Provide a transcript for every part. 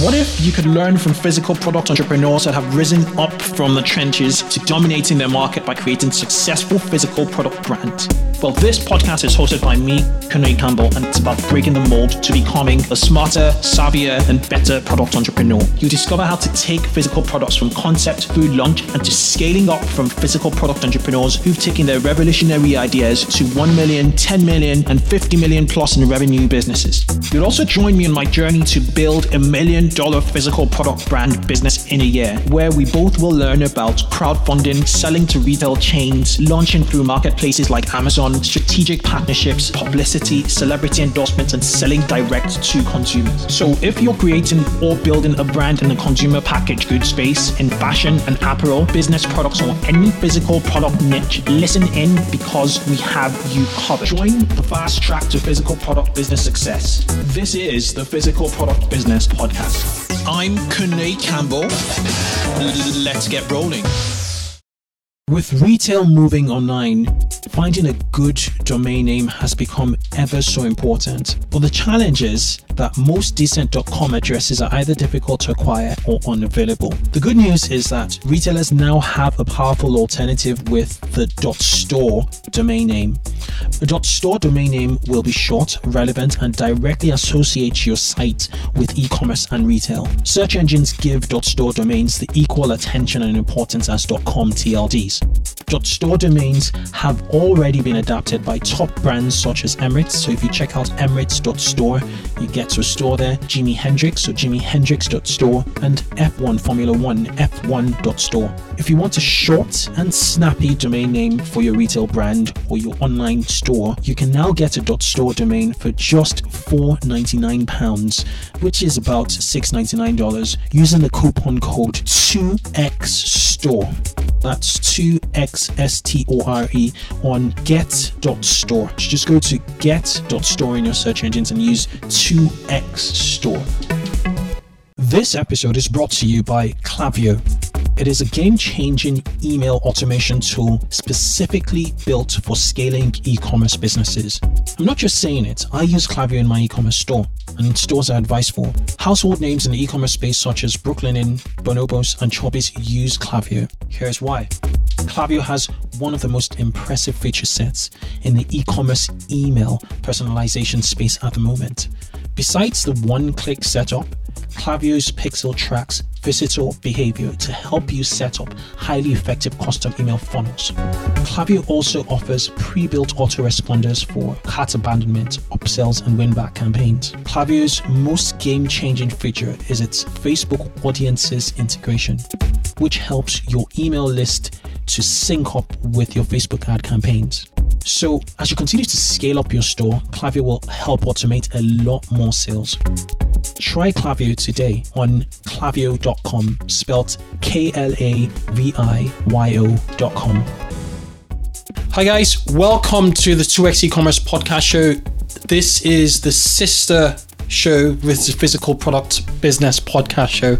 What if you could learn from physical product entrepreneurs that have risen up from the trenches to dominating their market by creating successful physical product brands? Well, this podcast is hosted by me, Kunle Campbell, and it's about breaking the mold to becoming a smarter, savvier, and better product entrepreneur. You discover how to take physical products from concept through launch and to scaling up from physical product entrepreneurs who've taken their revolutionary ideas to 1 million, 10 million, and 50 million plus in revenue businesses. You'll also join me on my journey to build a million dollar physical product brand business in a year, where we both will learn about crowdfunding, selling to retail chains, launching through marketplaces like Amazon on strategic partnerships, publicity, celebrity endorsements, and selling direct to consumers. So if you're creating or building a brand in the consumer packaged goods space, in fashion and apparel, business products, or any physical product niche, listen in because we have you covered. Join the fast track to physical product business success. This is the Physical Product Business Podcast. I'm Kunle Campbell. Let's get rolling. With retail moving online, finding a good domain name has become ever so important. But the challenge is that most decent .com addresses are either difficult to acquire or unavailable. The good news is that retailers now have a powerful alternative with the .store domain name. The .store domain name will be short, relevant, and directly associate your site with e-commerce and retail. Search engines give .store domains the equal attention and importance as .com TLDs. .store domains have already been adapted by top brands such as Emirates. So if you check out emirates.store, you get to a store there. Jimi Hendrix, so jimihendrix.store, and F1 Formula One, F1.store. If you want a short and snappy domain name for your retail brand or your online store, you can now get a .store domain for just £4.99, which is about $6.99 using the coupon code 2XSTORE. That's 2XSTORE on get.store. Just go to get.store in your search engines and use 2XStore. This episode is brought to you by Klaviyo. It is a game changing email automation tool specifically built for scaling e commerce businesses. I'm not just saying it, I use Klaviyo in my e commerce store and in stores I advise for. Household names in the e commerce space, such as Brooklyn Brooklinen, Bonobos, and Chubbies, use Klaviyo. Here's why. Klaviyo has one of the most impressive feature sets in the e commerce email personalization space at the moment. Besides the one click setup, Klaviyo's Pixel tracks visitor behavior to help you set up highly effective custom email funnels. Klaviyo also offers pre-built autoresponders for cart abandonment, upsells, and win-back campaigns. Klaviyo's most game-changing feature is its Facebook Audiences integration, which helps your email list to sync up with your Facebook ad campaigns. So, as you continue to scale up your store, Klaviyo will help automate a lot more sales. Try Klaviyo today on klaviyo.com, spelt K L A V I Y O.com. Hi, guys, welcome to the 2x e-commerce podcast show. This is the sister show with the physical product business podcast show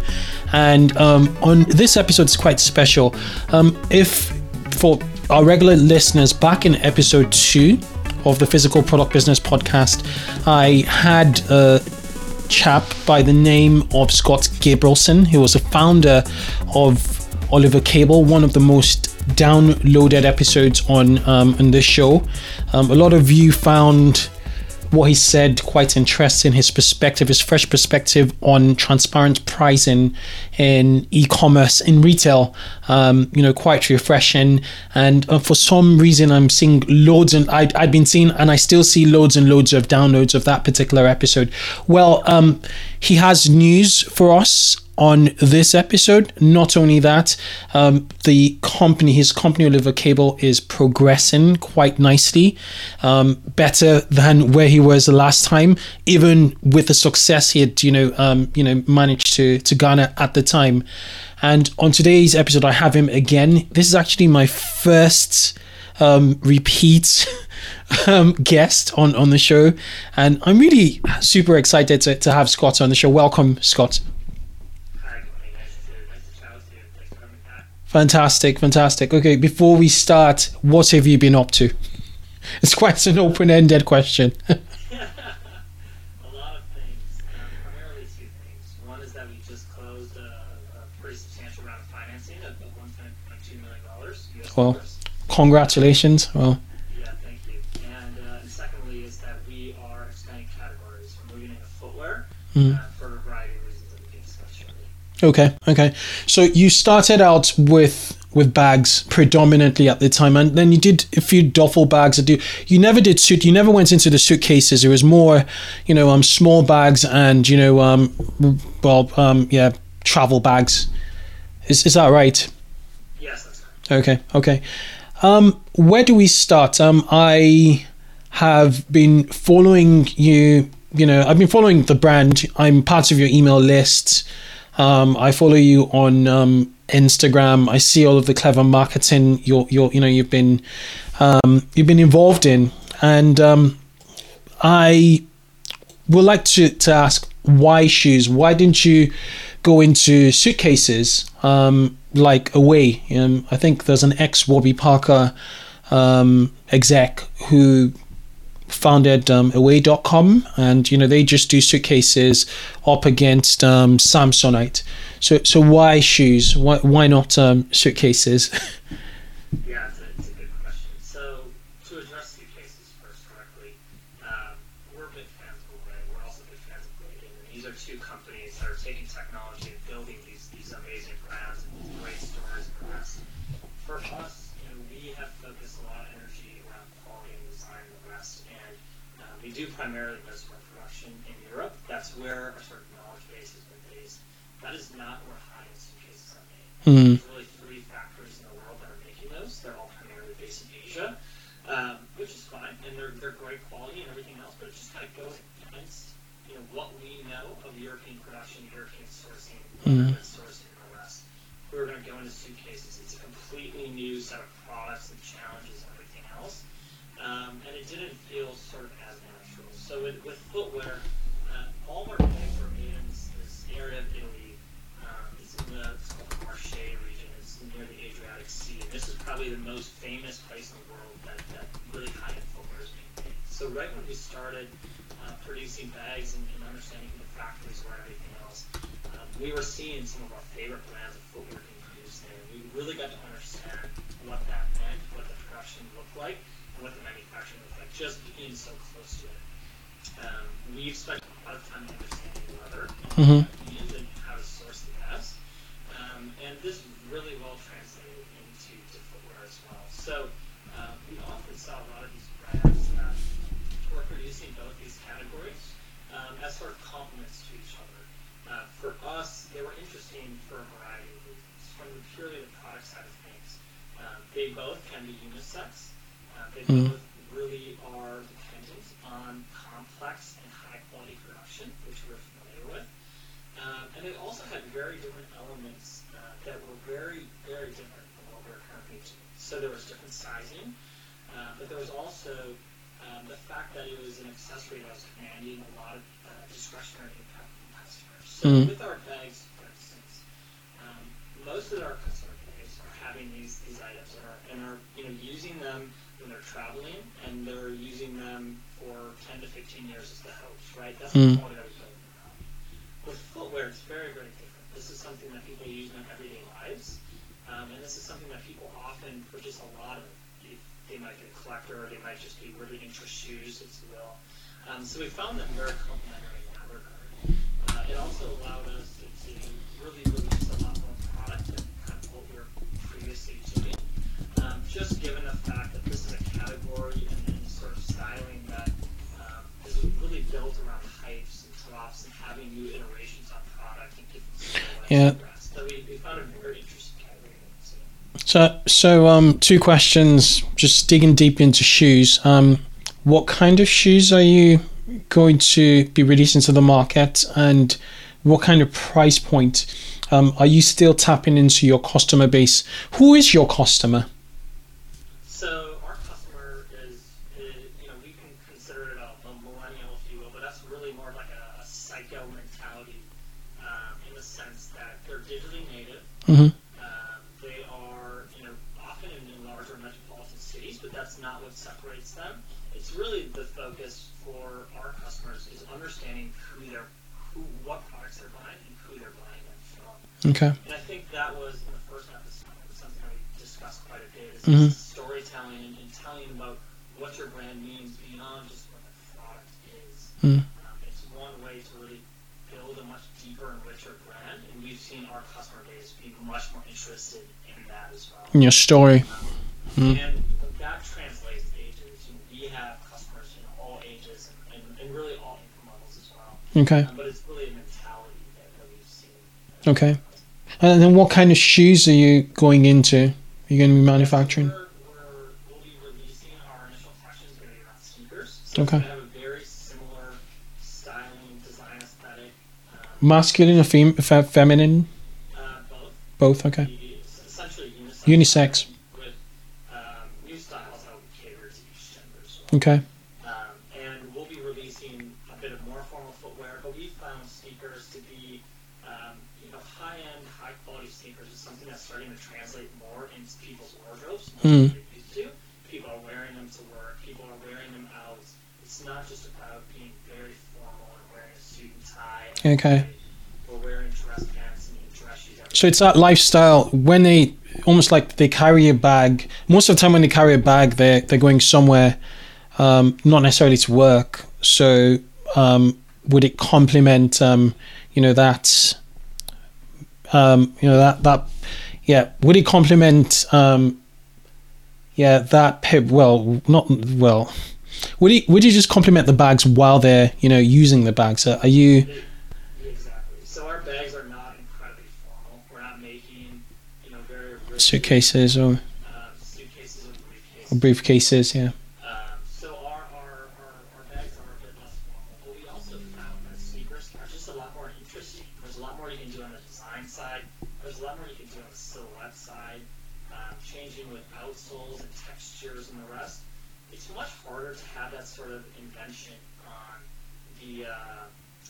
and um, on this episode it's quite special um, if for our regular listeners back in episode two of the physical product business podcast i had a chap by the name of scott gabrielson who was a founder of oliver cabell one of the most downloaded episodes on um, on this show. Um, a lot of you found what he said quite interesting his perspective his fresh perspective on transparent pricing in e-commerce in retail um, you know quite refreshing. And uh, for some reason i'm seeing loads and I'd, I'd been seeing and i still see loads and loads of downloads of that particular episode. Well um, he has news for us on this episode. Not only that, um, the company, his company, Oliver Cabell, is progressing quite nicely, um, better than where he was the last time, even with the success he had, you know, um, you know, managed to to garner at the time. And on today's episode, I have him again. This is actually my first um, repeat. Um, guest on on the show, and I'm really super excited to, to have Scott on the show. Welcome, Scott. Fantastic, fantastic. Okay, before we start, what have you been up to? It's quite an open ended question. a lot of things, primarily two things. One is is that we just closed a, a pretty substantial round of financing of, of $1.2 million Well. Congratulations. Well, Yeah, thank you. And, uh, and secondly is that we are expanding categories. We're moving into footwear Mm. uh, for a variety of reasons that we can discuss shortly. Okay, okay. So you started out with with bags predominantly at the time, and then you did a few duffel bags. Do you never did suit? You never went into the suitcases. It was more, you know, um, small bags and you know, um, well, um, yeah, travel bags. Is is that right? Yes, that's right. Okay, okay. Um, where do we start? Um, I have been following you. You know, I've been following the brand. I'm part of your email list. Um, I follow you on um, Instagram. I see all of the clever marketing you're, you're you know, you've been um, you've been involved in, and um, I would like to, to ask why shoes? Why didn't you go into suitcases um, like Away? Um, I think there's an ex Warby Parker exec who founded um, Away.com, and you know they just do suitcases up against um, Samsonite. So so why shoes? Why why not um, suitcases? Yeah, it's a, it's a good question. So, to address suitcases first correctly, um, we're big fans of Away. We're also big fans of Raden. And these are two companies that are taking technology and building these, these amazing brands and these great stories and the rest. For us, you know, we have focused a lot of energy around quality and design and the rest. And uh, we do primarily most of our production in Europe. That's where our sort of knowledge base has been based. That is not where high-end suitcases are made. Hmm. There's really three factories in the world that are making those. They're all primarily based in Asia, um, which is fine, and they're they're great quality and everything else. But it just kind of goes against you know what we know of European production, European sourcing, Mhm. sourcing, and the rest. We were going to go into suitcases. It's a completely new set of products and challenges and everything else, um, and it didn't feel sort of. So with, with footwear, uh, our bags were made in this, this area of Italy. Um, it's in the it's called Marche region. It's near the Adriatic Sea. And this is probably the most famous place in the world that, that really high-end footwear is made. So right when we started uh, producing bags and, and understanding the factories were and everything else, um, we were seeing some of our favorite brands of footwear being produced there. And we really got to understand what that meant, what the production looked like, and what the manufacturing looked like, just being so close to it. Um, we've spent a lot of time understanding leather Mhm. and and how to source the best. Um, and this really well translated into to footwear as well. So uh, we often saw a lot of these brands that were producing both these categories um, as sort of complements to each other. Uh, for us, they were interesting for a variety of reasons. From the purely the product side of things, um, they both can be unisex. Uh, they Mhm. both really are complex and high quality production, which we're familiar with. Um, and it also had very different elements uh, that were very, very different from what we're currently doing. So there was different sizing, uh, but there was also um, the fact that it was an accessory that was commanding a lot of uh, discretionary impact from customers. So Mm. with our bags, for instance, um, most of our customer base are having these, these items and are, and are you know using them when they're traveling and they're using them for 10 to 15 years is the host, right? That's Mm. the that we. With footwear, it's very, very different. This is something that people use in their everyday lives, um, and this is something that people often purchase a lot of. They- They might be a collector, or they might just be really into shoes, if you will. Um, so we found them very complementary in that regard. Uh, it also allowed us to, to really release a lot more product than kind of what we were previously doing. Um, just given the fact that this is a category built around hypes and drops and having new iterations on product and different Yeah. and the rest. So we, we found a very interesting category. So, So, so um, two questions. Just digging deep into shoes. Um, what kind of shoes are you going to be releasing to the market, and what kind of price point? Um, are you still tapping into your customer base? Who is your customer? so our customer is, is, you know, we can consider it a, a millennial, if you will, but that's really more like a, a psycho mentality um, in the sense that they're digitally Mhm. Um, they are, you know, often in, larger metropolitan cities, but that's not what separates them. It's really the focus for our customers is understanding who they're, who, what products they're buying and who they're buying them from. Okay. And I think that was in the first episode something we discussed quite a bit. Is Mhm. storytelling and, and telling about what your brand means beyond just what the product is. Mm. Um, it's one way to really build a much deeper and richer brand, and we've seen our customer base be much more interested in that as well. In your story. Mm. And that translates to ages. We have customers in all ages and, and, and really all income levels as well. Okay. Um, but it's really a mentality that, that we've seen. Okay. And then what kind of shoes are you going into? Are you going to be manufacturing? We're, we're, we'll be releasing our initial collection is going to be around sneakers. So Okay. have a very similar styling, design aesthetic. Um, Masculine or fem- fe- feminine? uh, both. Both. Okay. The- unisex. Unisex. With um, new styles that will cater to each gender. Okay. Um, and we'll be releasing a bit of more formal footwear, but we found sneakers to be, um, you know, high-end, high-quality sneakers is something that's starting to translate more into people's wardrobes Hmm. than they used to. People are wearing them to work. People are wearing them out. It's not just about being very formal and wearing a suit and tie. Okay. We're wearing dress pants and dress shoes. So it's that lifestyle when they almost like they carry a bag. Most of the time, when they carry a bag, they're they're going somewhere, um, not necessarily to work. So um, would it complement, um, you know, that, um, you know, that that, yeah, would it complement, um, yeah, that pip? Well, not well. Would you would you just complement the bags while they're you know using the bags? Are you Exactly. So our bags are not incredibly formal. We're not making, you know, very rigid, suitcases or, or briefcases. Yeah. So our, our, our, our bags are a bit less formal, we also found that sneakers are just a lot more interesting. There's a lot more you can do on the design side. There's a lot more you can do on the silhouette side, changing with outsoles and textures and the rest. It's much harder to have that sort of invention on the uh,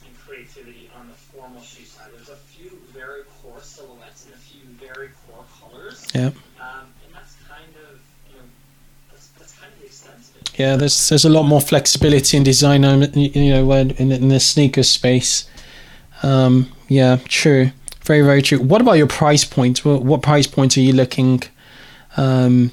and creativity on the formal shoe side. There's a few very core silhouettes and a few very core colors. Yeah. Um, and that's kind of, you know, that's, that's kind of the extent of. Yeah, there's there's a lot more flexibility in design, um, you know, in, in the sneaker space. Um, yeah, true, very very true. What about your price point? What, what price point are you looking um,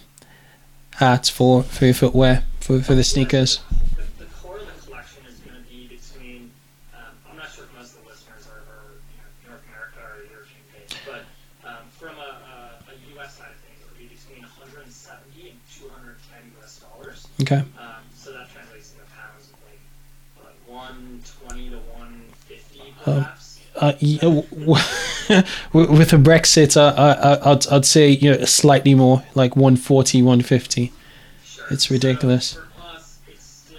at for for your footwear for for the sneakers? The, the core of the collection is going to be between, um, I'm not sure if most of the listeners are, are you know, North America or European based, but um, from a, a, a US side of things, it would be between 170 and 210 US dollars. Okay, Um, so that translates into pounds of like, what, 120 to 150 Um, perhaps. uh, uh, w- with the Brexit, uh, I, I, I'd I'd say you know slightly more, like 140, 150. Sure. It's ridiculous. So us, it's still,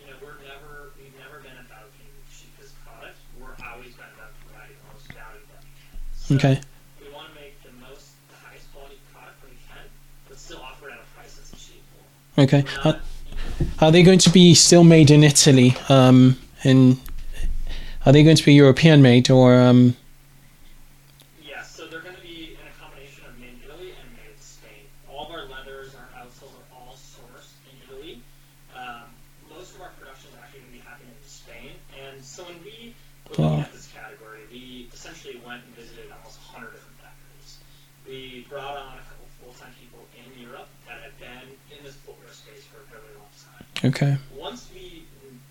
you know, we're never, we've never been about the cheapest product. We're always been about providing the most value that we can. So Okay, We want to make the most, the highest quality product we can, but still offer it at a price that's. Okay. Uh, Are they going to be still made in Italy? Um, in are they going to be European made or um, yeah, so they're going to be in a combination of made in Italy and made in Spain. All of our leathers, our outsoles are all sourced in Italy. Um, most of our production is actually going to be happening in Spain. And so when we were looking Wow. at this category, we essentially went and visited almost 100 different factories. We brought on a couple full-time people in Europe that had been in this footwear space for a really long time. Okay? Once we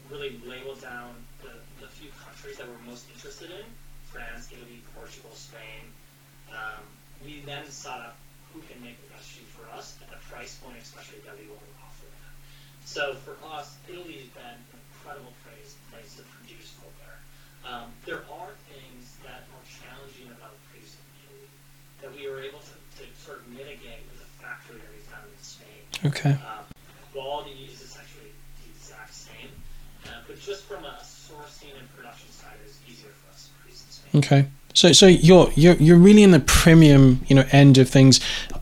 really labeled down the, the few countries that we're most interested in France, Italy, Portugal, Spain um, we then sought out who can make the best shoe for us at the price point, especially that we want to offer them. So for us, Italy's been an incredible place, place to produce footwear. Um, there are things that are challenging about producing in Italy that we were able to, to sort of mitigate with a factory that we found in Spain. Okay. Um, quality is essentially the exact same, uh, but just from a production side, it's easier for us. Okay. So so you're you're you're really in the premium, you know, end of things.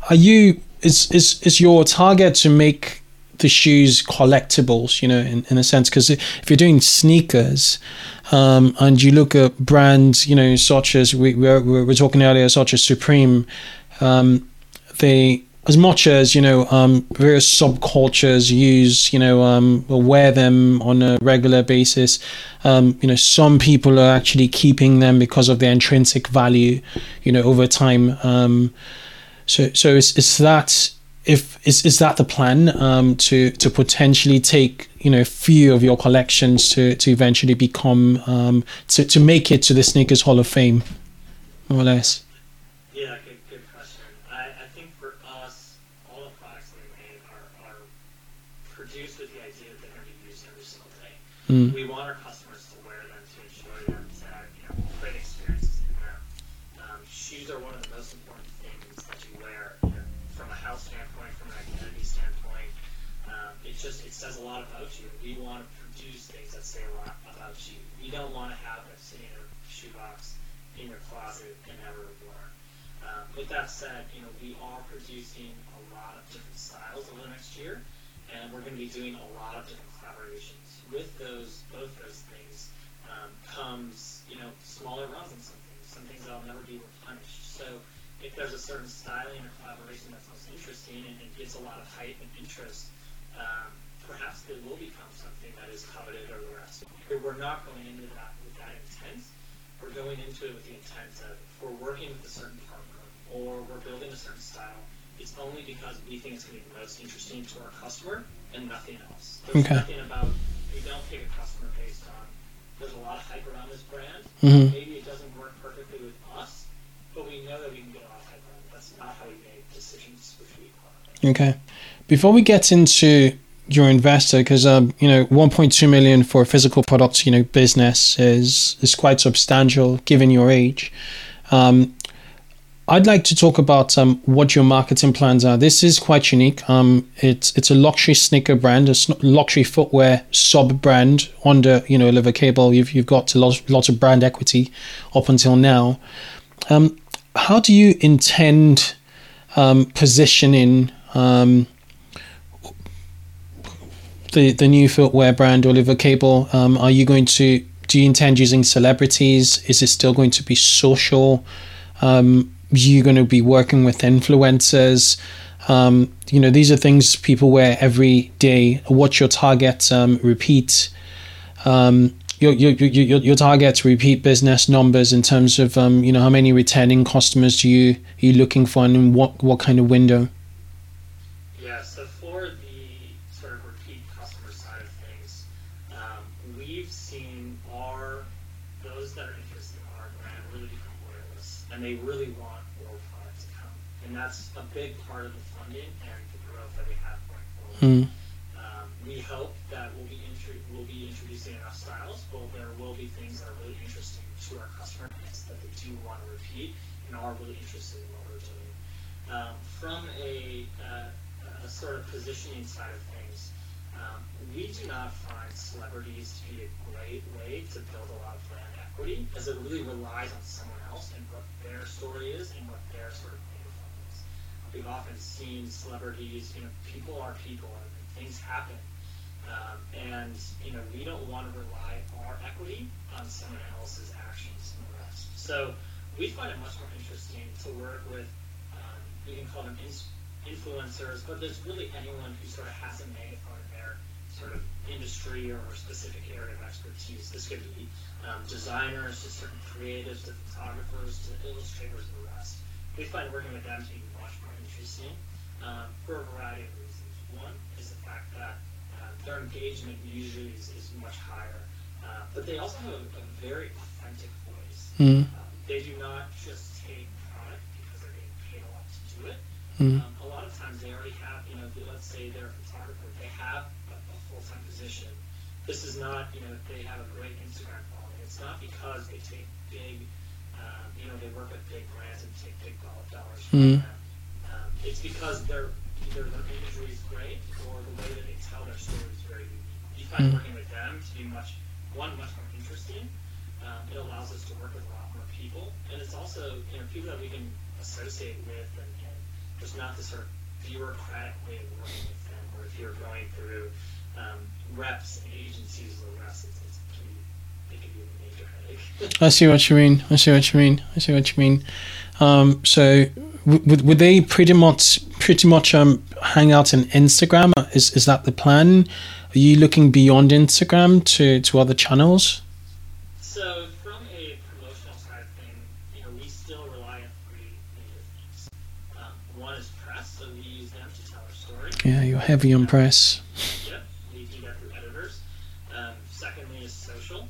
Are you is is is your target to make the shoes collectibles, you know, in, in a sense? Because if you're doing sneakers, um, and you look at brands, you know, such as we, we were, we were talking earlier, such as Supreme, um, they as much as you know um, various subcultures use you know um, wear them on a regular basis um, you know some people are actually keeping them because of their intrinsic value you know over time. Um, so so is, is that if is, is that the plan um, to to potentially take you know a few of your collections to to eventually become um, to, to make it to the sneakers hall of fame more or less yeah good, good question I, I think for us all the products that we make are, are produced with the idea that they're going to be used every single day mm. we want our customers to wear them to enjoy them to have you know, great experiences in them um, shoes are one of the most important things that you wear you know, from a health standpoint from an identity standpoint. Um, it just it says a lot about you. We want to produce things that say a lot about you. You don't want to have it sitting in a shoebox in your closet and never worn um, with that said, you know, we are producing a lot of different styles over the next year, and we're going to be doing a lot of different collaborations. With those, both those things um, comes, you know, smaller runs on some things, that'll never be replenished. So if there's a certain styling or collaboration that's most interesting and it gets a lot of hype and interest, um, perhaps it will become something that is coveted or the rest. We're not going into that with that intent. We're going into it with the intent of if we're working with a certain partner or we're building a certain style, it's only because we think it's going to be the most interesting to our customer and nothing else. There's okay. nothing about, we don't pick a customer based on, there's a lot of hype around this brand. Mm-hmm. Maybe it doesn't work perfectly with us, but we know that we can get a lot of hype around it. That's not how we make decisions with we Okay. Before we get into your investor because um, you know 1.2 million for a physical product you know business is is quite substantial given your age um, I'd like to talk about um, what your marketing plans are. This is quite unique. Um, it's it's a luxury sneaker brand, a luxury footwear sub brand under you know Oliver Cabell. You've you've got a lots lots of brand equity up until now. Um, how do you intend um, positioning um, the the new footwear brand Oliver Cabell? Um, are you going to do you intend using celebrities? Is it still going to be social? Um, you're going to be working with influencers. Um, you know, these are things people wear every day. What's your target? Um, repeat. Um, your, your, your, your target repeat business numbers in terms of um, you know how many returning customers do you are you looking for and what what kind of window? Mm. Um, we hope that we'll be, intru- we'll be introducing enough styles, but there will be things that are really interesting to our customer base that they do want to repeat and are really interested in what we're doing. Um, from a, uh, a, sort of positioning side of things, um, we do not find celebrities to be a great way to build a lot of brand equity, as it really relies on someone else and what their story is and what their sort of we've often seen celebrities, you know, people are people and things happen. Um, and, you know, we don't want to rely our equity on someone else's actions and the rest. So we find it much more interesting to work with, um, we can call them in- influencers, but there's really anyone who sort of has a megaphone in their sort of industry or specific area of expertise. This could be um, designers to certain creatives to photographers to illustrators and the rest. We find working with them to be much more interesting um, for a variety of reasons. One is the fact that uh, their engagement usually is, is much higher, uh, but they also have a, a very authentic voice. Mm. Um, they do not just take product because they're getting paid a lot to do it. Mm. Um, a lot of times they already have, you know, let's say they're a photographer, they have a, a full-time position. This is not, you know, they have a great Instagram following. It's not because they take big, um, you know, they work with big brands and take big dollars from mm. them it's because their either their imagery is great or the way that they tell their story is very unique. You find mm. working with them to be much one much more interesting. Um, it allows us to work with a lot more people, and it's also you know people that we can associate with, and, and there's not this sort of bureaucratic way of working with them, where if you're going through um, reps and agencies or reps, it's, it's pretty, it can be a major headache. I see what you mean. I see what you mean. I see what you mean. Um, so would, would they pretty much pretty much um hang out in Instagram? Is is that the plan? Are you looking beyond Instagram to to other channels? So from a promotional side of thing, you know, we still rely on three major things. Um, one is press, so we use them to tell our story. Yeah, you're heavy on press. Yep, we do that through editors. Um, secondly is social,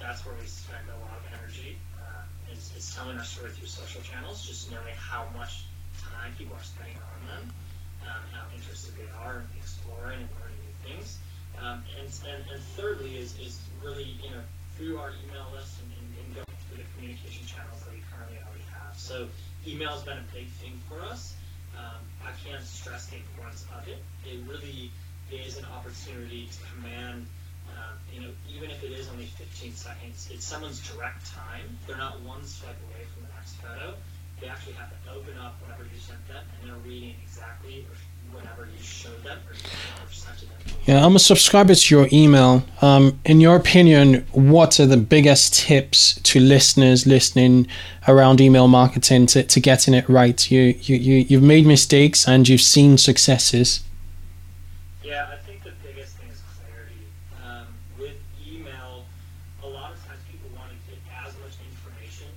that's where we spend a lot of energy. Uh, is, is telling our story through social channels, just knowing how much time people are spending on them, um, how interested they are in exploring and learning new things. Um, and, and, and thirdly is, is really, you know, through our email list and, and, and going through the communication channels that we currently already have. So email has been a big thing for us. Um, I can't stress the importance of it. It really is an opportunity to command, um, you know, even if it is only 15 seconds, it's someone's direct time. They're not one swipe away from the next photo. They actually have to open up whatever you sent them, and they're reading exactly whatever you showed them or, or sent to them. Yeah, I'm a subscriber to your email. Um, in your opinion, what are the biggest tips to listeners listening around email marketing to, to getting it right? You, you, you, you've made mistakes and you've seen successes. Yeah, I think the biggest thing is clarity. Um, with email, a lot of times people want to get as much information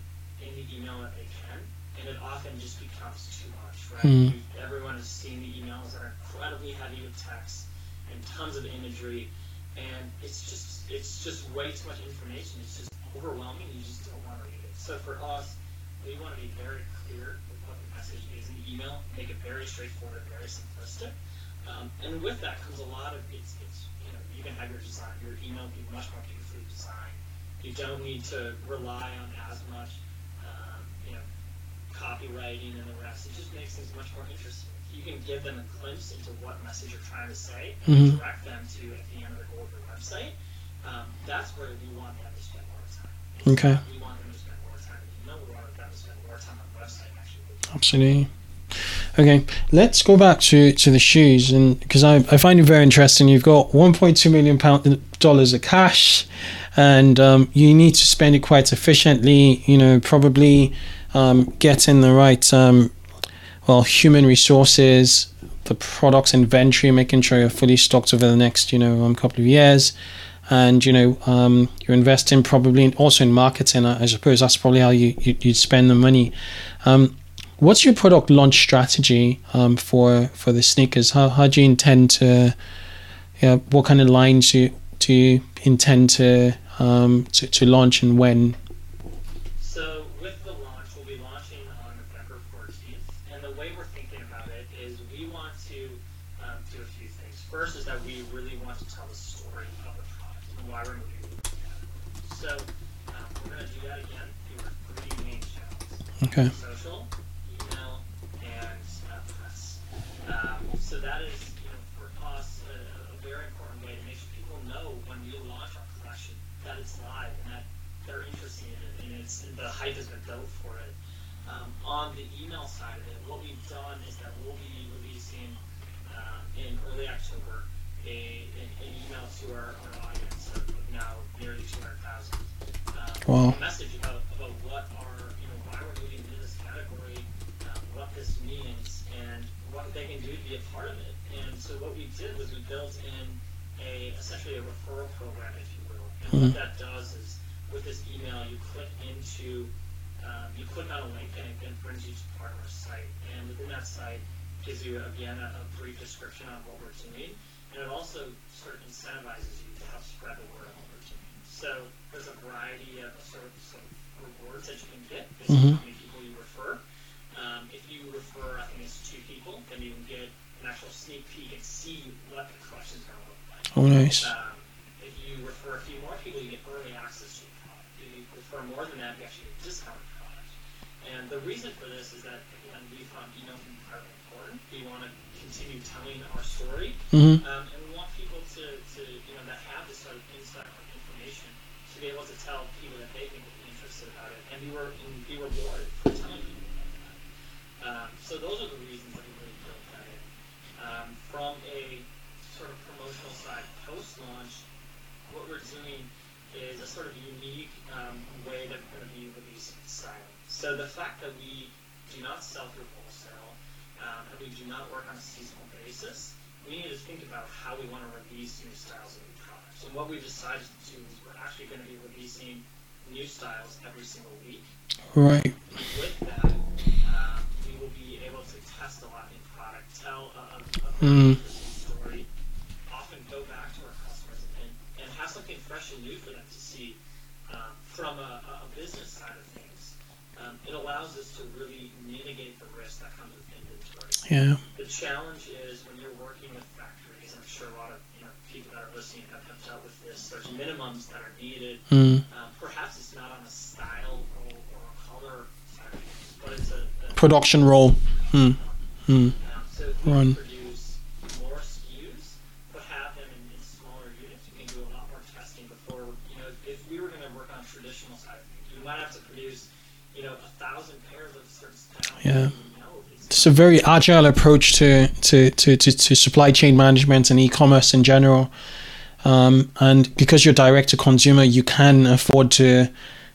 in the email that they can, and it often just becomes too much, right? Mm. Everyone has seen the emails that are incredibly heavy with text and tons of imagery, and it's just it's just way too much information. It's just overwhelming. You just don't want to read it. So for us, we want to be very clear with what the message is in the email, make it very straightforward, very simplistic. Um, and with that comes a lot of it's, it's you know you can have your design your email be much more beautifully designed. You don't need to rely on as much um, you know copywriting and the rest. It just makes things much more interesting. You can give them a glimpse into what message you're trying to say and Mhm. direct them to at the end of the goal of your website. Um, that's where we want them to spend more time. Okay. We want them to spend more time in email. We want them to spend more time on the website actually. Absolutely. Okay, let's go back to, to the shoes, and because I, I find it very interesting. You've got 1.2 million pound dollars of cash, and um, you need to spend it quite efficiently. You know, probably um, getting the right um, well human resources, the products inventory, making sure you're fully stocked over the next you know um, couple of years. And you know um, you're investing probably in, also in marketing. I, I suppose that's probably how you, you you'd spend the money. Um, What's your product launch strategy um, for for the sneakers? How how do you intend to, yeah, what kind of lines do you, do you intend to, um, to to launch and when? So with the launch, we'll be launching on November 14th, and the way we're thinking about it is we want to um, do a few things. First is that we really want to tell the story of the product and why we're moving into the category. So um, we're going to do that again through our three main channels. Okay. Social, email, and uh, press. Um, so that is, you know, for us, a, a very important way to make sure people know when we launch our collection that it's live and that they're interested in it and it's the hype has been built for it. Um, on the email side of it, what we've done is that we'll be releasing uh, in early October a, an, an email to our, our audience of now nearly 200,000. Um, Wow. a message about, about what our, you know, why we're moving into this category, um, what this means, and what they can do to be a part of it. And so what we did was we built in a essentially a referral program, if you will. And Mhm. what that does is with this email, you click into, um, you click on a link and it then brings you to part of our site. And within that site gives you again a, a brief description on what we're doing, and it also sort of incentivizes you to help spread the word on what we're doing. So there's a variety of sort of, sort of rewards that you can get based Mhm. on how many people you refer. Um, if you refer, I think it's two people, then you can get an actual sneak peek and see what the collection's going to look like. Oh, nice. Um, if you refer a few more people, you get early access to the product. If you refer more than that, you actually get discounted product. And the reason for this is that, again, we found email incredibly important. We want to continue telling our story, Mm-hmm. um, and we want people to, to, you know, that have this sort of insight or information to be able to tell people that they think would be interested about it and be, re- and be rewarded for telling people. Um, so those are the reasons that we really built that in. Um, from a sort of promotional side, post-launch, what we're doing is a sort of unique um, way that we're going to be releasing styling. So the fact that we do not sell through wholesale, um, and we do not work on a seasonal basis, we need to think about how we want to release new styles of new products. And what we've decided to do is we're actually going to be releasing new styles every single week. Right. With that, test a lot new product, tell a, a, a Mm. story, often go back to our customers and, and have something fresh and new for them to see um, from a, a business side of things. Um, it allows us to really mitigate the risk that comes with inventory. Yeah. The challenge is when you're working with factories, I'm sure a lot of you know, people that are listening have, have dealt with this. There's minimums that are needed. Mm. Um, perhaps it's not on a style or, or a color side of things, but it's a, a Production role. Mm. Mm. um, so Run. produce more SKUs, but have them in, in smaller units, we can do a lot more testing before, you know, if we were going to work on traditional side we might have to produce, you know, a thousand pairs of certain styles. Yeah. It's, It's a very agile approach to, to, to, to, to supply chain management and e-commerce in general. Um, and because you're direct to consumer, you can afford to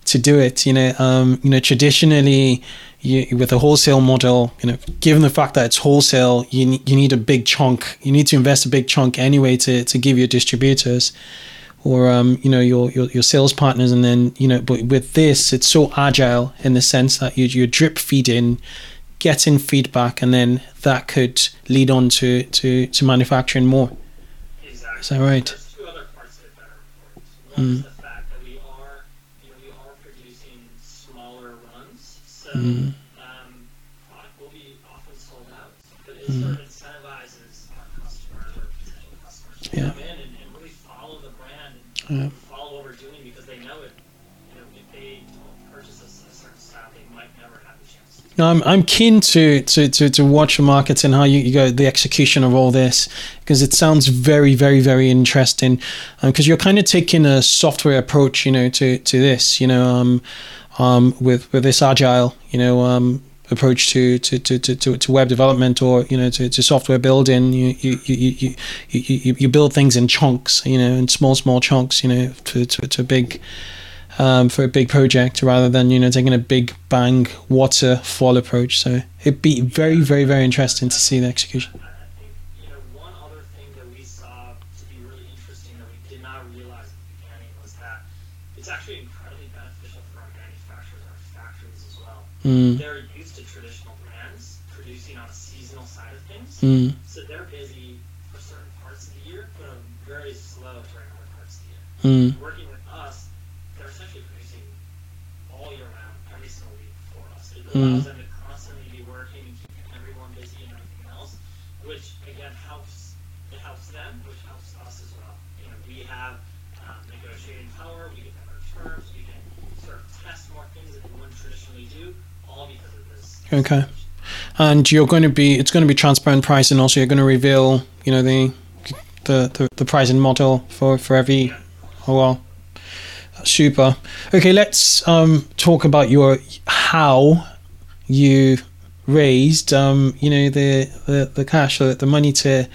to do it. You know, um, you know, traditionally, you, with a wholesale model, you know, given the fact that it's wholesale, you you need a big chunk. You need to invest a big chunk anyway to, to give your distributors or um, you know your, your your sales partners, and then you know. But with this, it's so agile in the sense that you you drip feed in, getting feedback, and then that could lead on to to to manufacturing more. exactly. Is that right? There's two other parts of it that are important. One Mm. is the fact that we are, you know, we are producing smaller runs, so Mm. um, product will be often sold out. But it Mm. sort of incentivizes our customers or potential customers to Yeah. come in and, and really follow the brand and Yeah. follow what we're doing because they know it. You know, if they don't purchase a, a certain style, they might never have the chance. No, I'm, I'm keen to, to, to, to watch the markets and how you, you go the execution of all this because it sounds very very very interesting because you're kind of taking a software approach you know to, to this you know um, um, with with this agile you know um, approach to, to, to, to, to, web development or you know to, to software building you you, you, you, you, you you build things in chunks you know in small small chunks you know to, to, to big um, for a big project rather than you know taking a big bang waterfall approach. So it'd be very, very, very interesting to see the execution. I I think you know one other thing that we saw to be really interesting that we did not realize at the beginning was that it's actually incredibly beneficial for our manufacturers, our factories as well. Mm, They're used to traditional brands producing on a seasonal side of things, mm, so they're busy for certain parts of the year, but are very slow during other parts of the year. mm, Working with us, they're essentially producing all year round, every single week for us. It Mm. allows them to constantly be working and keeping everyone busy and everything else, which again helps. It helps them, which helps us as well. You know, we have um, negotiating power, we get better terms, we can sort of test more things that we wouldn't traditionally do, Okay. and you're going to be it's going to be transparent pricing. Also, you're going to reveal you know the the the, the pricing model for for every. Oh well, super. Okay, let's um talk about your how you raised um you know the the, the cash the, the money to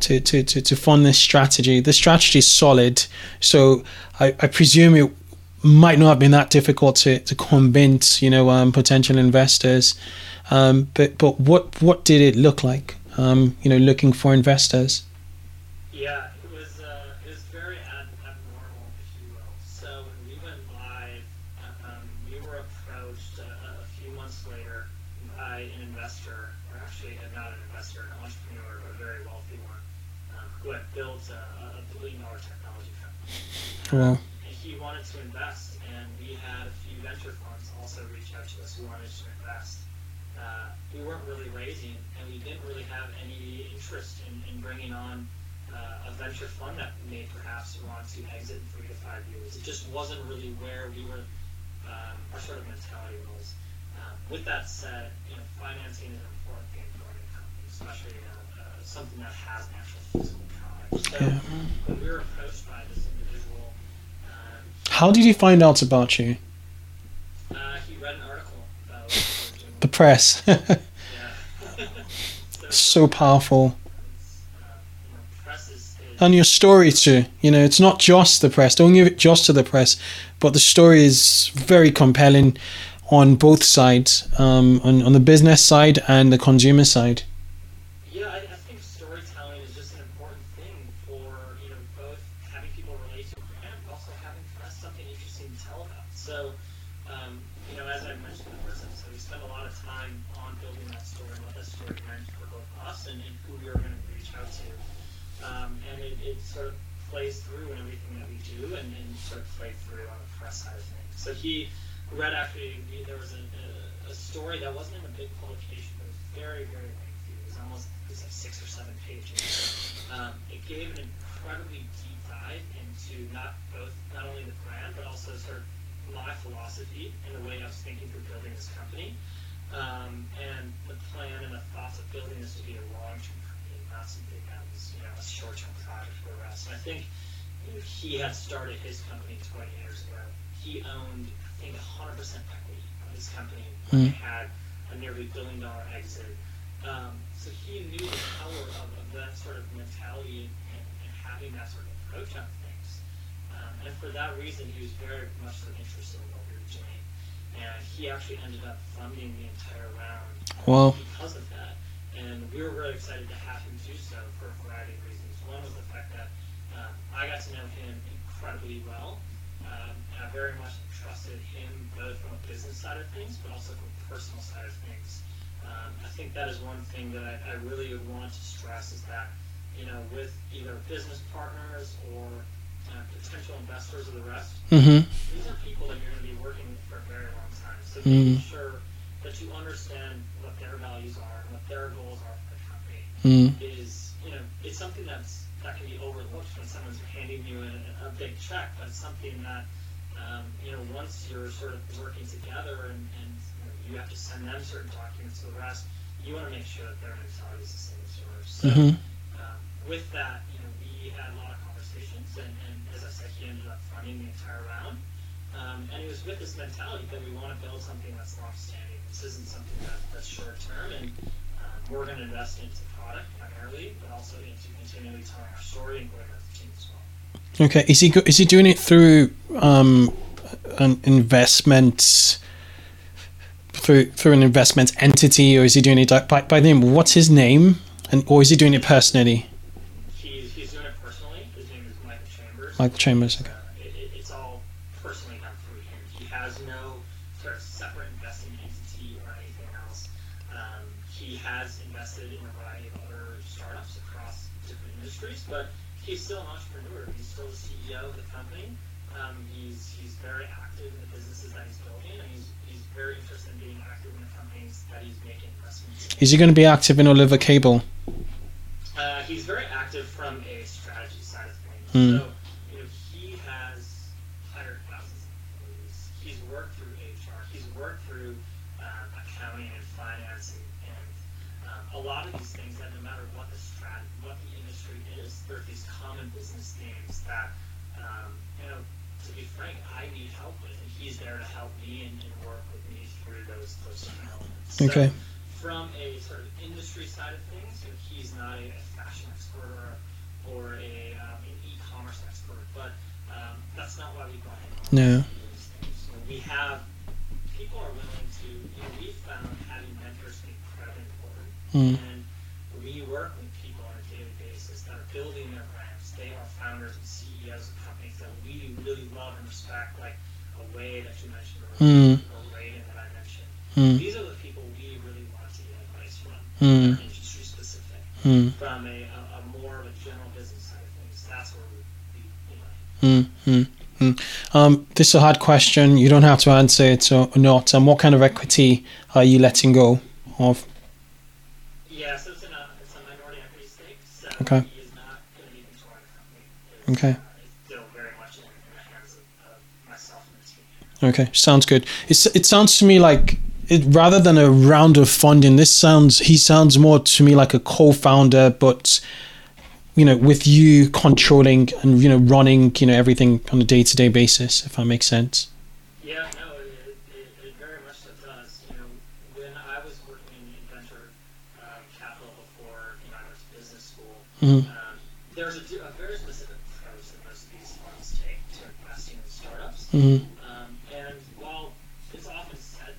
to, to, to, to fund this strategy. The strategy is solid, so I, I presume it might not have been that difficult to, to convince you know um, potential investors. Um, but but what what did it look like? Um, you know, looking for investors. Yeah, it was uh, it was very ab- abnormal, if you will. So when we went live, um, we were approached uh, a few months later by an investor, or actually uh, not an investor, an entrepreneur, a very wealthy one, who had built a, a billion dollar technology company. Wow. And he wanted to invest, and we had a few venture funds also reach out to us who wanted to invest. Uh, we weren't really raising, and we didn't really have any interest in, in bringing on uh, a venture fund that may perhaps want to exit in three to five years. It just wasn't really where we were, um, our sort of mentality was. Um, with that said, you know, financing is an important thing for any company, especially uh, uh, something that has an actual physical product. So Yeah. when we were approached by this individual, um, How did he find out about you? uh, he read an article about. The press. Yeah. so, so powerful. uh, you know, is, is And your story too. You know, it's not just the press. Don't give it just to the press, but the story is very compelling. on both sides, um, on on the business side and the consumer side. Yeah, I, I think storytelling is just an important thing for you know both having people relate to and also having that's something interesting to tell about. So, um, you know, as I mentioned in the first episode, we spent a lot of time on building that story and what that story meant for both us and, and who we were going to reach out to. Um, and it, it sort of plays through in everything that we do and, and sort of played through on the press side of things. So he read actually there was a, a, a story that wasn't in a big publication, but it was very very lengthy. It was almost it was like six or seven pages. Um, it gave an incredibly deep dive into not both not only the brand but also sort of my philosophy and the way I was thinking through building this company, um, and the plan and the thoughts of building this to be a long-term company, not something that was you know a short-term project for us. And I think you know, he had started his company 20 years ago. He owned I think 100% equity of his company. Mm. Had a nearly billion-dollar exit. Um, so he knew the power of, of that sort of mentality and, and, and having that sort of approach on things. Um, and for that reason, he was very much so interested in what we were doing. And he actually ended up funding the entire round well. because of that. And we were really excited to have him do so for a variety of reasons. One was the fact that um, I got to know him incredibly well. Um, and I very much trusted him both from a business side of things, but also from a personal side of things. Um, I think that is one thing that I, I really would want to stress is that, you know, with either business partners or uh, potential investors or the rest, Mm-hmm. these are people that you're going to be working with for a very long time. So Mm. making sure that you understand what their values are and what their goals are for the company Mm. is, you know, it's something that's that can be overlooked when someone's handing you a, a big check, but something that, um, you know, once you're sort of working together and, and you, know, you have to send them certain documents to the rest, you want to make sure that their mentality is the same as yours. So Mhm. um, with that, you know, we had a lot of conversations, and, and as I said, he ended up funding the entire round. Um, and it was with this mentality that we want to build something that's long-standing. This isn't something that, that's short-term, and we're going to invest into product primarily, but also into continually telling our story and growing the team as well. Okay. Is he go- is he doing it through um, an investment through through an investment entity, or is he doing it by, by name? What's his name, and or is he doing it personally? He's, he's doing it personally. His name is Michael Chambers. Michael Chambers. Okay. Uh, it, it, it's all personally done through him. He has no sort of separate investing entity or anything else. Um, he has invested in a variety of other startups across different industries, but he's still an entrepreneur. He's still the CEO of the company. Um, he's he's very active in the businesses that he's building, and he's he's very interested in being active in the companies that he's making investments in. Is he going to be active in Oliver Cabell? Uh, he's very active from a strategy side of things. Hmm. So, you know, he has hired thousands of employees. He's worked through HR. He's worked through um, accounting and finance, and, and um, a lot of these things. That no matter what the strat, what the industry is, there are these common business themes that, um, you know, to be frank, I need help with, and he's there to help me and, and work with me through those those elements. Okay. from a sort of industry side of things, you know, he's not a, fashion expert or, or a, um, an e-commerce expert, but um, that's not why we brought him on. No. to do these things. So we have people are willing to. You know, we found having mentors incredibly important, Mm. and we work with people on a daily basis that are building their brands. They are founders and CEOs of companies that we really love and respect, like a way that you mentioned Mm. earlier, or that I mentioned. Mm. These are the people we really want to get advice from. Mm. Mm. From a, a, a more of a general business side of things, that's where we, we like. Mm, mm, mm. Um, this is a hard question. You don't have to answer it or not. Um, what kind of equity are you letting go of? Yeah, so it's, in a, it's a minority equity stake, so Okay. he is not going to be controlling the company. Okay. Uh, it's still very much in, in the hands of, of myself and the team. Okay, sounds good. It's, it sounds to me like it, rather than a round of funding, this sounds he sounds more to me like a co-founder, but you know, with you controlling and you know running you know everything on a day-to-day basis. If that makes sense. Yeah, no, it, it, it very much so does. You know, when I was working in venture um, capital before you know, I went to business school, Mhm. um, there's a, a very specific approach that most of these funds take to investing in startups. hmm Um, and while it's often said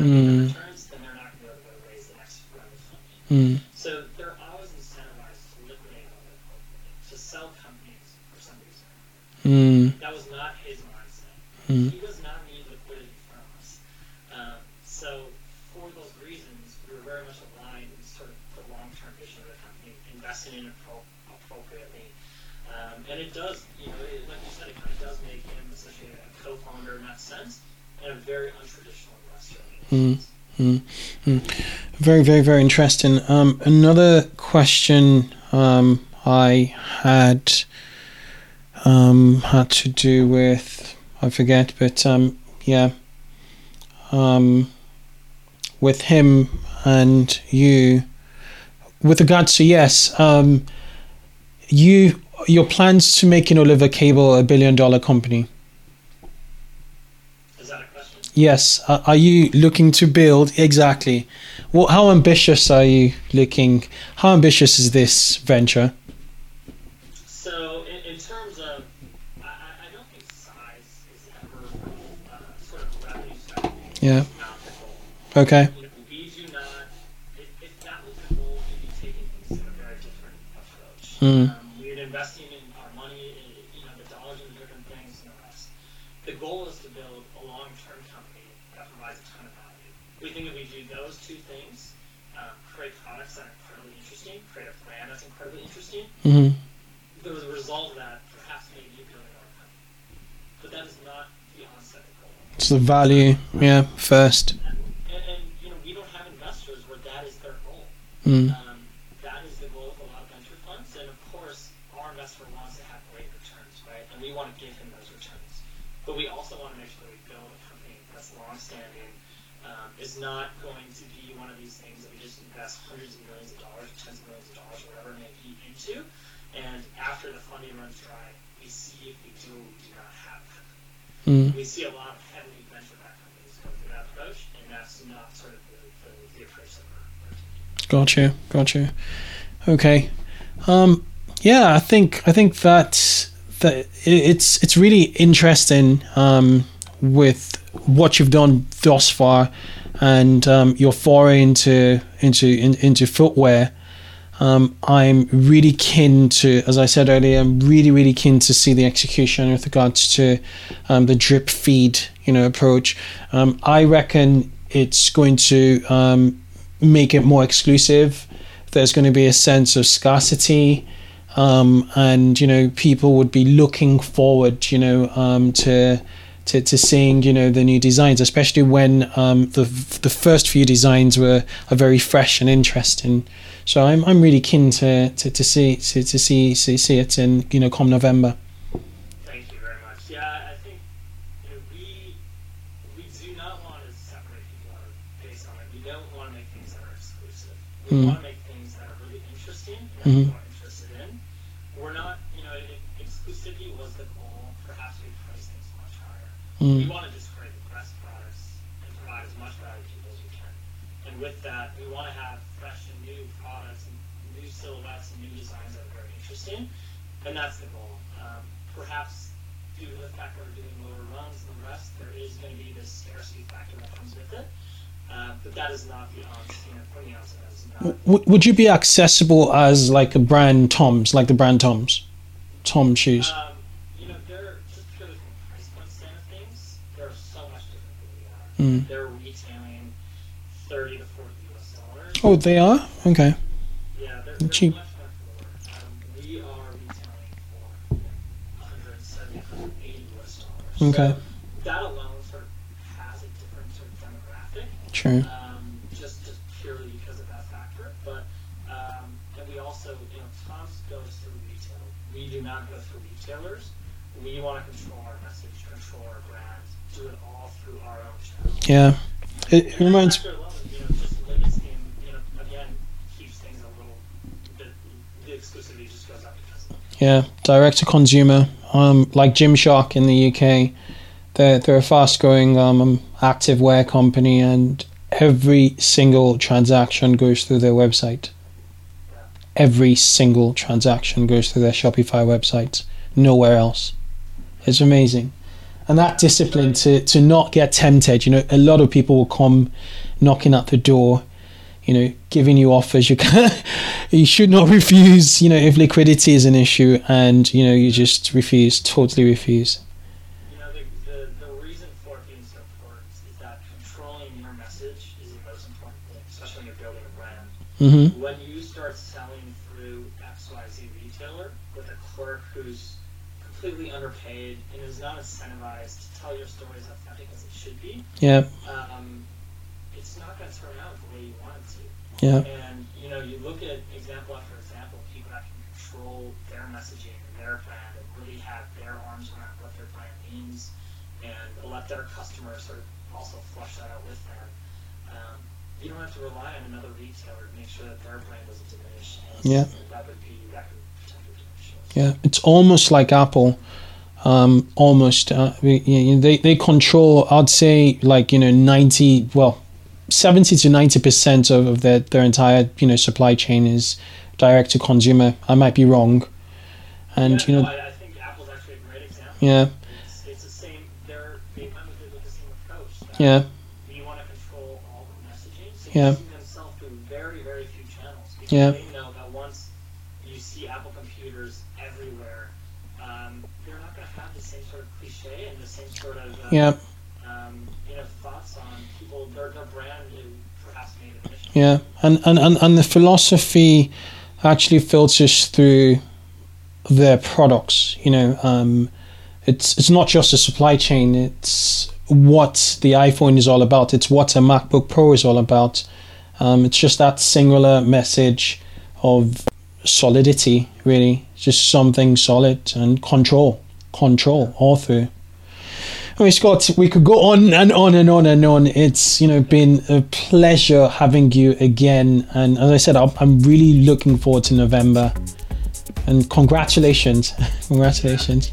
don't get the returns, then they're not going to be able to raise the next round of funding. Mm. So they're always incentivized to liquidate all their portfolio, to sell companies for some reason. Mm. That was not his mindset. Mm. He does not need liquidity from us. Um, so for those reasons, we were very much aligned with sort of the long-term vision of the company, investing in it appro- appropriately. Um, and it does, you know, it, like you said, it kind of does make him essentially a co-founder in that sense, and a very untraditional in that Mm. Very, very, very interesting. Um, another question um, I had um, had to do with I forget, but um, yeah, um, with him and you. With regards to yes, um, you your plans to making Oliver Cabell a billion dollar company. Is that a question? Yes. Are are you looking to build exactly? Well, how ambitious are you looking? How ambitious is this venture? So, in, in terms of, I, don't think size is ever uh, sort of revenue strategy. Yeah. Not the goal. Okay. You know, we do not. If, if that was the goal, we'd be taking things in a very different approach. Mm. Um, we'd investing in our money, in, you know, the dollars in different things and the rest. The goal is to build a long-term company that provides a ton of value. We think if we do those two things, um, create products that are incredibly interesting, create a plan that's incredibly hmm the result of that perhaps maybe a billion dollar. But that is not the onset goal. It's the value. Yeah. First. And, and, and you know, we don't have investors where that is their goal. Mm. Um, that is the goal of a lot of venture funds, and of course, our investor wants to have great returns, right? And we want to give him those returns. But we also want to make sure that we build a company that's long-standing, um, is not going to be one of these things that we just invest hundreds of millions of dollars, tens of millions of dollars, whatever it may be, into, and after the funding runs dry, we see if we do or we do not have that. Mm. We see a lot of heavily venture-backed companies go through that approach, and that's not sort of the, the, the approach that we're, we're taking. Got you. Got you. Okay. Um, yeah, I think I think that that it's it's really interesting um, with what you've done thus far and um, your foray into into in, into footwear. Um, I'm really keen to, as I said earlier, I'm really, really keen to see the execution with regards to um, the drip feed, you know, approach. Um, I reckon it's going to um, make it more exclusive. There's going to be a sense of scarcity, um, and you know, people would be looking forward, you know, um, to. To, to seeing you know the new designs, especially when um, the the first few designs were are very fresh and interesting. So I'm I'm really keen to to, to see to, to see, see see it in you know come November. Thank you very much. Yeah, I think you know, we we do not want to separate people out based on it. We don't want to make things that are exclusive. We Mhm. want to make things that are really interesting and Mhm. are interested in. We're not, you know, exclusivity was the goal, perhaps we price things much higher. We Mm. want to just create the best products and provide as much value to people as we can. And with that, we want to have fresh and new products and new silhouettes and new designs that are very interesting. And that's the goal. Um, perhaps due to the fact that we're doing lower runs than the rest, there is going to be this scarcity it. Uh, but that is not the you know, the onset, that is not. W- would you be accessible as like a brand Toms, like the brand Toms, Tom shoes? Um, you know, they're just from a price point stand of things, they're so much different than we are. Mm. They're retailing 30 to 40 US dollars. Oh, they are okay. Yeah, they're, they're cheap. much. Um, we are retailing for 170, 180 US dollars. Okay. So that alone sort of has a different sort of demographic, True. um, just, just purely because of that factor. But, um, and we also, you know, Tom's goes through retail. We do not go through retailers. We want to control our message, control our brand, do it all through our own channel. Yeah. It, it reminds. Factor alone, you know, just the, you know, again, keeps things a little bit, the exclusivity just goes up because of that. Yeah, direct to consumer. Um, like Gymshark in the UK, they're they're a fast growing um active wear company, and every single transaction goes through their website. Every single transaction goes through their Shopify website. Nowhere else. It's amazing. and that discipline to to not get tempted. You know, a lot of people will come knocking at the door, you know, giving you offers. You can you should not refuse. You know, if liquidity is an issue, and you know you just refuse, totally refuse. You know, the, the, the reason for it being so important is that controlling your message is the most important thing, especially when you're building a brand. hmm When you start selling through XYZ retailer with a clerk who's completely underpaid and is not incentivized to tell your story as authentic as it should be, Yeah, um, it's not going to turn out the way you want it to. yeah, And you know, you look at example after example, people that can control their messaging and their brand and really have their arms around what their brand means and let their customers sort of also flush that out with them. You don't have to rely on another retailer to make sure that their brand doesn't diminish. Yeah. That would be that could yeah. It's almost like Apple. Um, almost. Uh, you know, they they control. I'd say like you know ninety. Well, seventy to ninety percent of, of their their entire you know supply chain is direct to consumer. I might be wrong, and Yeah, you no, know, I, I think Apple's actually a great example. yeah, It's, it's the same. They're they went with, the same approach. yeah, you want to control all the messaging. So Yeah. using themselves through very, very few channels. Because Yeah. they know that once you see Apple computers everywhere, um, they're not going to have the same sort of cliche and the same sort of uh, yeah. um, you know thoughts on people their, their brand perhaps made a mission. Yeah, and, and, and, and the philosophy actually filters through their products. You know, um, it's it's not just a supply chain. It's what the iPhone is all about. It's what a MacBook Pro is all about. Um, it's just that singular message of solidity. Really, just something solid and control, control all through. I mean, Scott, we could go on and on and on and on. It's you know been a pleasure having you again, and as I said, I'm, I'm really looking forward to November. And congratulations, congratulations.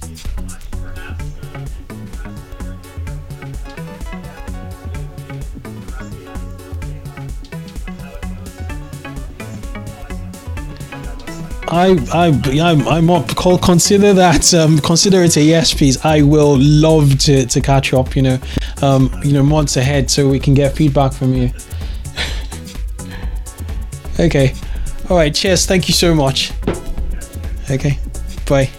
I I I'm, I'm up. Call consider that um, consider it a yes, please. I will love to, to catch up. You know, um, you know months ahead, so we can get feedback from you. okay, all right. Cheers. Thank you so much. Okay, bye.